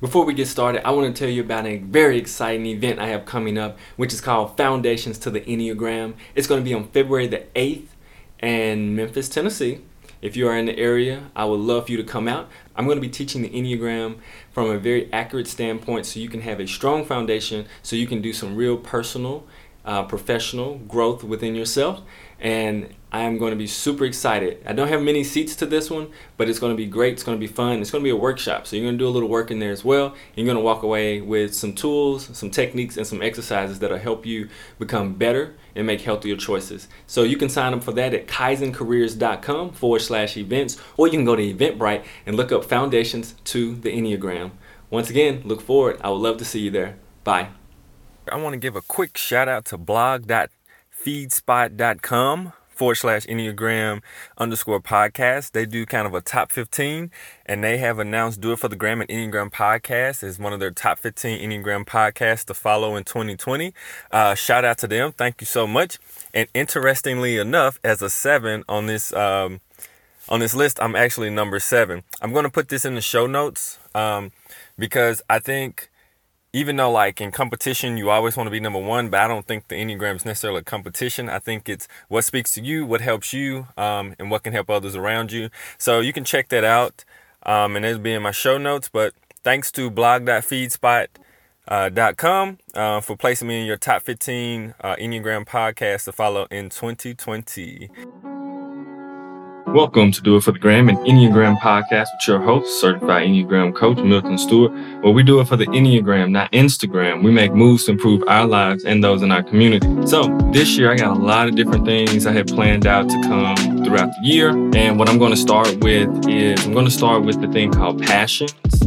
Before we get started, I want to tell you about a very exciting event I have coming up, which is called Foundations to the Enneagram. It's going to be on February the 8th in Memphis, Tennessee. If you are in the area, I would love for you to come out. I'm going to be teaching the Enneagram from a very accurate standpoint so you can have a strong foundation so you can do some real personal, uh, professional growth within yourself and I am going to be super excited. I don't have many seats to this one, but it's going to be great. It's going to be fun. It's going to be a workshop. So you're going to do a little work in there as well. You're going to walk away with some tools, some techniques, and some exercises that'll help you become better and make healthier choices. So you can sign up for that at kaizencareers.com forward slash events, or you can go to Eventbrite and look up Foundations to the Enneagram. Once again, look forward. I would love to see you there. Bye. I want to give a quick shout out to blog.com feedspot.com forward slash Enneagram underscore podcast. They do kind of a top 15 and they have announced Do It for the Gram and Enneagram podcast is one of their top 15 Enneagram podcasts to follow in 2020. Uh, shout out to them. Thank you so much. And interestingly enough, as a seven on this, um, on this list, I'm actually number seven. I'm going to put this in the show notes um, because I think even though like in competition you always want to be number one but i don't think the enneagram is necessarily a competition. I think it's what speaks to you what helps you um, and what can help others around you. So you can check that out um, and it'll be in my show notes but thanks to blog.feedspot.com uh, uh, for placing me in your top 15 uh, enneagram podcast to follow in 2020 Welcome to Do It for the Gram, an Enneagram podcast with your host, certified Enneagram coach Milton Stewart, where we do it for the Enneagram, not Instagram. We make moves to improve our lives and those in our community. So this year, I got a lot of different things I have planned out to come throughout the year. And what I'm going to start with is I'm going to start with the thing called passions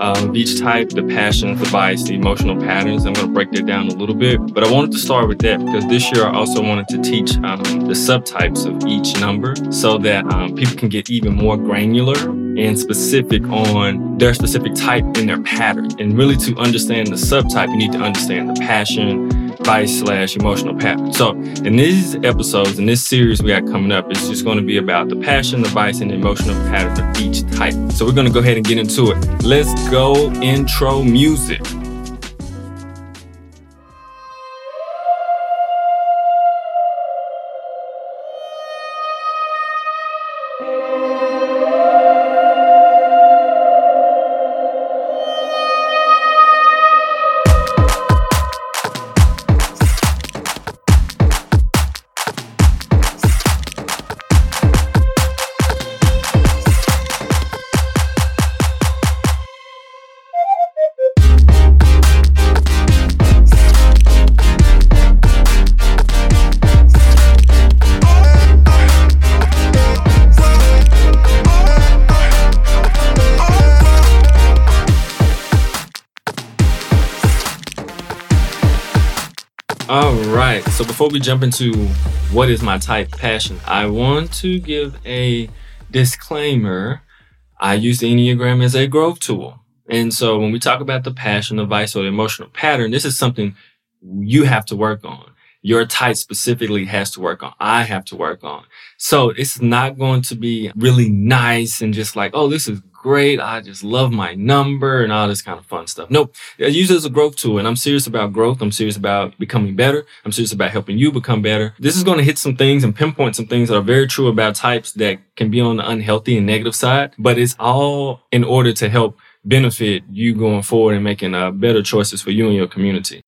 um, each type, the passions, the bias, the emotional patterns. I'm going to break that down a little bit, but I wanted to start with that because this year I also wanted to teach um, the subtypes of each number so that um, people can get even more granular and specific on their specific type and their pattern. And really to understand the subtype, you need to understand the passion, vice slash emotional pattern. So in these episodes, in this series we got coming up, it's just going to be about the passion, the vice, and the emotional pattern of each type. So we're going to go ahead and get into it. Let's go intro music. All right. So before we jump into what is my type passion, I want to give a disclaimer. I use the Enneagram as a growth tool. And so when we talk about the passion, the vice, or the emotional pattern, this is something you have to work on. Your type specifically has to work on. I have to work on. So it's not going to be really nice and just like, oh, this is great. I just love my number and all this kind of fun stuff. Nope. I use it as a growth tool and I'm serious about growth. I'm serious about becoming better. I'm serious about helping you become better. This is going to hit some things and pinpoint some things that are very true about types that can be on the unhealthy and negative side, but it's all in order to help benefit you going forward and making uh, better choices for you and your community.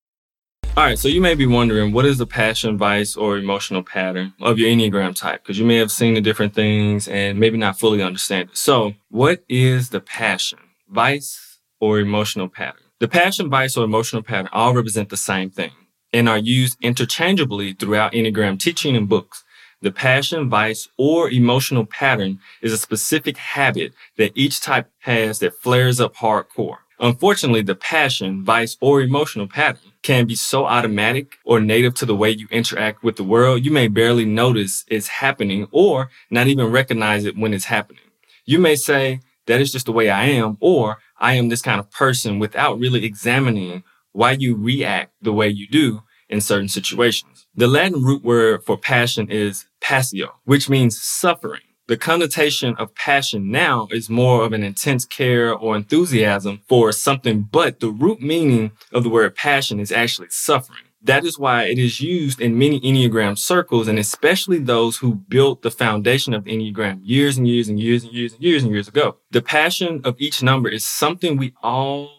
All right, so you may be wondering what is the passion, vice, or emotional pattern of your Enneagram type? Because you may have seen the different things and maybe not fully understand it. So, what is the passion, vice, or emotional pattern? The passion, vice, or emotional pattern all represent the same thing and are used interchangeably throughout Enneagram teaching and books. The passion, vice, or emotional pattern is a specific habit that each type has that flares up hardcore. Unfortunately, the passion, vice, or emotional pattern can be so automatic or native to the way you interact with the world, you may barely notice it's happening or not even recognize it when it's happening. You may say, that is just the way I am, or I am this kind of person without really examining why you react the way you do in certain situations. The Latin root word for passion is passio, which means suffering. The connotation of passion now is more of an intense care or enthusiasm for something, but the root meaning of the word passion is actually suffering. That is why it is used in many Enneagram circles and especially those who built the foundation of Enneagram years and years and years and years and years and years ago. The passion of each number is something we all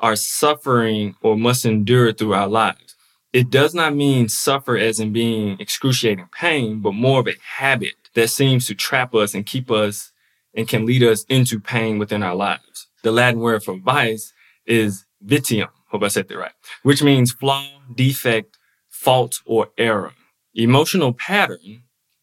are suffering or must endure through our lives. It does not mean suffer as in being excruciating pain, but more of a habit that seems to trap us and keep us and can lead us into pain within our lives. The Latin word for vice is vitium. Hope I said that right, which means flaw, defect, fault, or error. Emotional pattern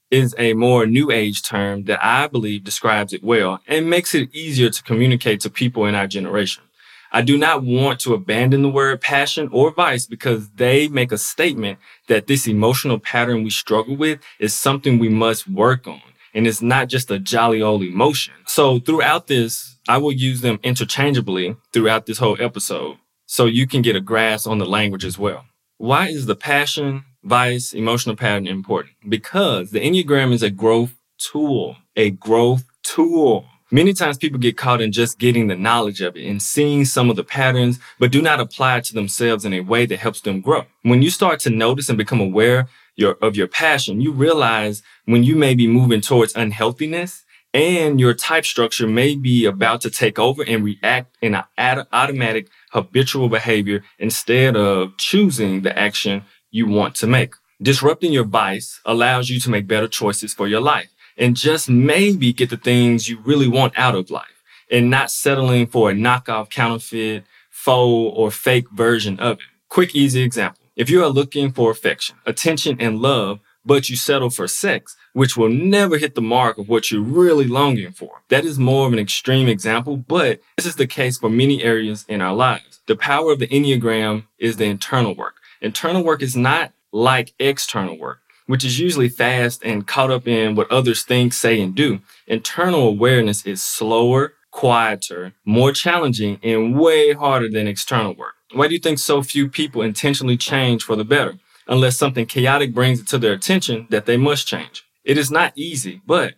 is a more new age term that I believe describes it well and makes it easier to communicate to people in our generation. I do not want to abandon the word passion or vice because they make a statement that this emotional pattern we struggle with is something we must work on. And it's not just a jolly old emotion. So throughout this, I will use them interchangeably throughout this whole episode so you can get a grasp on the language as well. Why is the passion, vice, emotional pattern important? Because the Enneagram is a growth tool, a growth tool. Many times people get caught in just getting the knowledge of it and seeing some of the patterns, but do not apply it to themselves in a way that helps them grow. When you start to notice and become aware your, of your passion, you realize when you may be moving towards unhealthiness and your type structure may be about to take over and react in an automatic habitual behavior instead of choosing the action you want to make. Disrupting your vice allows you to make better choices for your life and just maybe get the things you really want out of life and not settling for a knockoff, counterfeit, faux, or fake version of it. Quick, easy example. If you are looking for affection, attention, and love, but you settle for sex, which will never hit the mark of what you're really longing for. That is more of an extreme example, but this is the case for many areas in our lives. The power of the Enneagram is the internal work. Internal work is not like external work which is usually fast and caught up in what others think, say, and do. Internal awareness is slower, quieter, more challenging, and way harder than external work. Why do you think so few people intentionally change for the better? Unless something chaotic brings it to their attention that they must change. It is not easy, but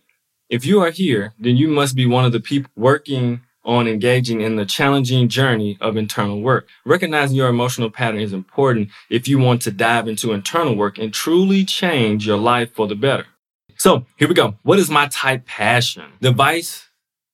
if you are here, then you must be one of the people working on engaging in the challenging journey of internal work. Recognizing your emotional pattern is important if you want to dive into internal work and truly change your life for the better. So here we go. What is my type passion? The vice,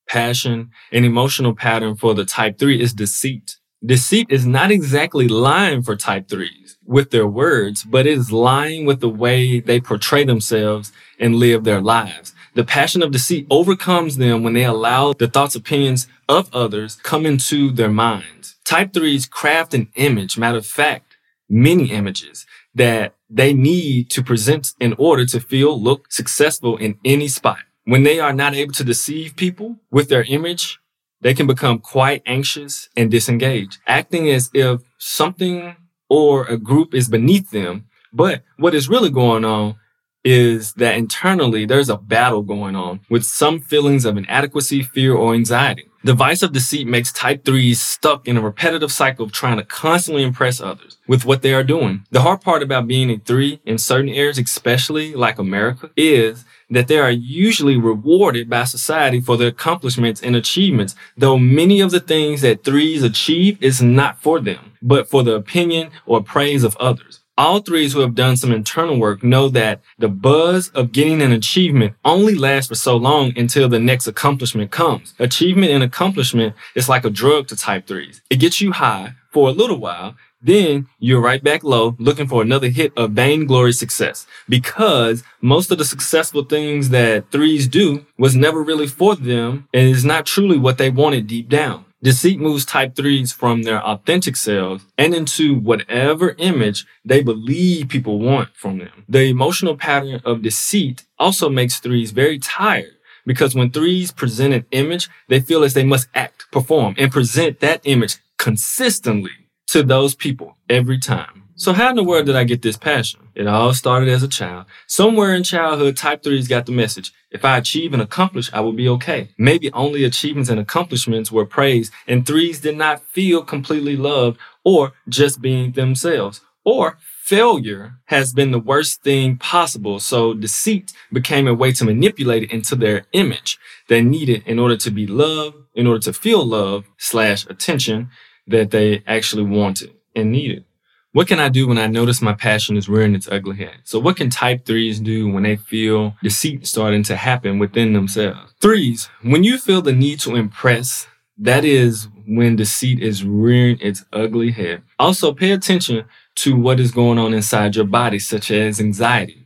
passion, and emotional pattern for the type three is deceit. Deceit is not exactly lying for type threes with their words, but it is lying with the way they portray themselves and live their lives. The passion of deceit overcomes them when they allow the thoughts, opinions of others come into their minds. Type threes craft an image. Matter of fact, many images that they need to present in order to feel, look successful in any spot. When they are not able to deceive people with their image, they can become quite anxious and disengaged, acting as if something or a group is beneath them. But what is really going on is that internally there's a battle going on with some feelings of inadequacy, fear, or anxiety. The vice of deceit makes type threes stuck in a repetitive cycle of trying to constantly impress others with what they are doing. The hard part about being a three in certain areas, especially like America, is that they are usually rewarded by society for their accomplishments and achievements, though many of the things that threes achieve is not for them, but for the opinion or praise of others. All threes who have done some internal work know that the buzz of getting an achievement only lasts for so long until the next accomplishment comes. Achievement and accomplishment is like a drug to type threes. It gets you high for a little while, then you're right back low looking for another hit of vainglory success because most of the successful things that threes do was never really for them and is not truly what they wanted deep down. Deceit moves type threes from their authentic selves and into whatever image they believe people want from them. The emotional pattern of deceit also makes threes very tired because when threes present an image, they feel as they must act, perform, and present that image consistently to those people every time. So how in the world did I get this passion? It all started as a child. Somewhere in childhood, type threes got the message. If I achieve and accomplish, I will be okay. Maybe only achievements and accomplishments were praised and threes did not feel completely loved or just being themselves or failure has been the worst thing possible. So deceit became a way to manipulate it into their image they needed in order to be loved, in order to feel love slash attention that they actually wanted and needed. What can I do when I notice my passion is rearing its ugly head? So what can type threes do when they feel deceit starting to happen within themselves? Threes, when you feel the need to impress, that is when deceit is rearing its ugly head. Also pay attention to what is going on inside your body, such as anxiety.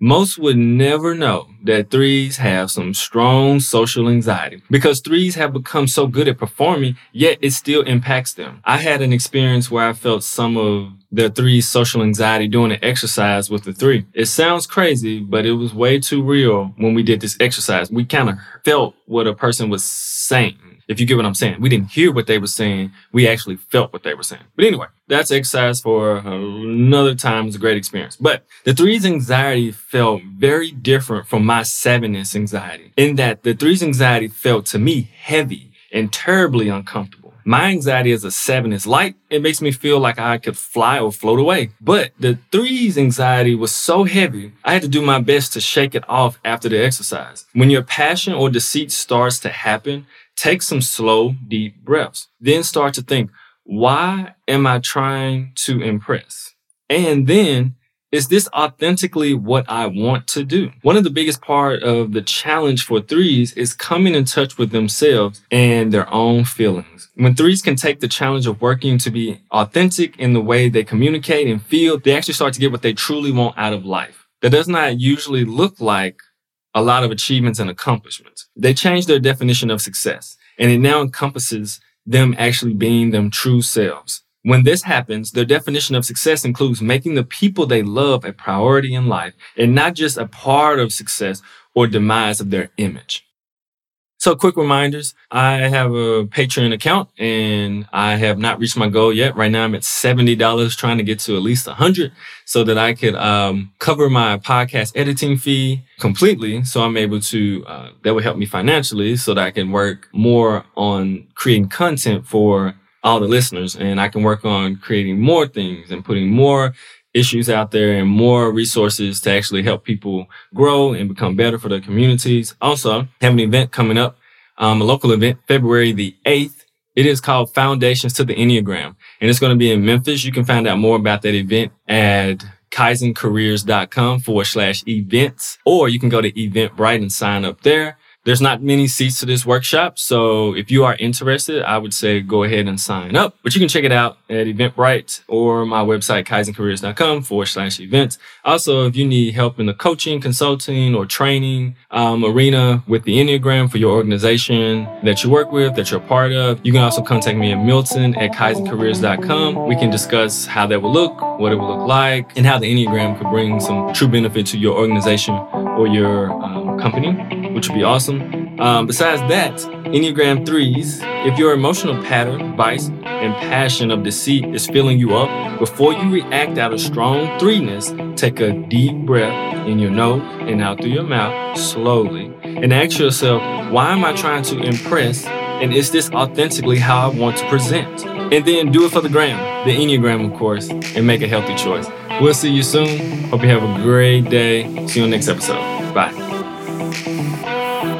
Most would never know that threes have some strong social anxiety because threes have become so good at performing, yet it still impacts them. I had an experience where I felt some of the three's social anxiety doing an exercise with the three. It sounds crazy, but it was way too real when we did this exercise. We kind of felt what a person was saying if you get what I'm saying. We didn't hear what they were saying. We actually felt what they were saying. But anyway, that's exercise for another time. It's a great experience. But the three's anxiety felt very different from my sevenness anxiety in that the three's anxiety felt to me heavy and terribly uncomfortable. My anxiety as a seven is light. It makes me feel like I could fly or float away. But the three's anxiety was so heavy, I had to do my best to shake it off after the exercise. When your passion or deceit starts to happen, Take some slow, deep breaths. Then start to think, why am I trying to impress? And then, is this authentically what I want to do? One of the biggest part of the challenge for threes is coming in touch with themselves and their own feelings. When threes can take the challenge of working to be authentic in the way they communicate and feel, they actually start to get what they truly want out of life. That does not usually look like a lot of achievements and accomplishments. They changed their definition of success and it now encompasses them actually being them true selves. When this happens, their definition of success includes making the people they love a priority in life and not just a part of success or demise of their image. So quick reminders. I have a Patreon account and I have not reached my goal yet. Right now I'm at $70 trying to get to at least 100 so that I could um, cover my podcast editing fee completely. So I'm able to, uh, that would help me financially so that I can work more on creating content for all the listeners and I can work on creating more things and putting more issues out there and more resources to actually help people grow and become better for their communities. Also, have an event coming up, um, a local event, February the 8th. It is called Foundations to the Enneagram, and it's going to be in Memphis. You can find out more about that event at kaizencareers.com forward slash events, or you can go to Eventbrite and sign up there. There's not many seats to this workshop. So if you are interested, I would say go ahead and sign up. But you can check it out at Eventbrite or my website, kaizencareers.com forward slash events. Also, if you need help in the coaching, consulting, or training um, arena with the Enneagram for your organization that you work with, that you're part of, you can also contact me at Milton at kaizencareers.com. We can discuss how that will look, what it will look like, and how the Enneagram could bring some true benefit to your organization or your um, company, which would be awesome. Um, besides that, Enneagram 3s, if your emotional pattern, vice, and passion of deceit is filling you up, before you react out of strong threeness, take a deep breath in your nose and out through your mouth slowly and ask yourself, why am I trying to impress? And is this authentically how I want to present? And then do it for the gram, the Enneagram, of course, and make a healthy choice. We'll see you soon. Hope you have a great day. See you on the next episode. Bye. Thank you.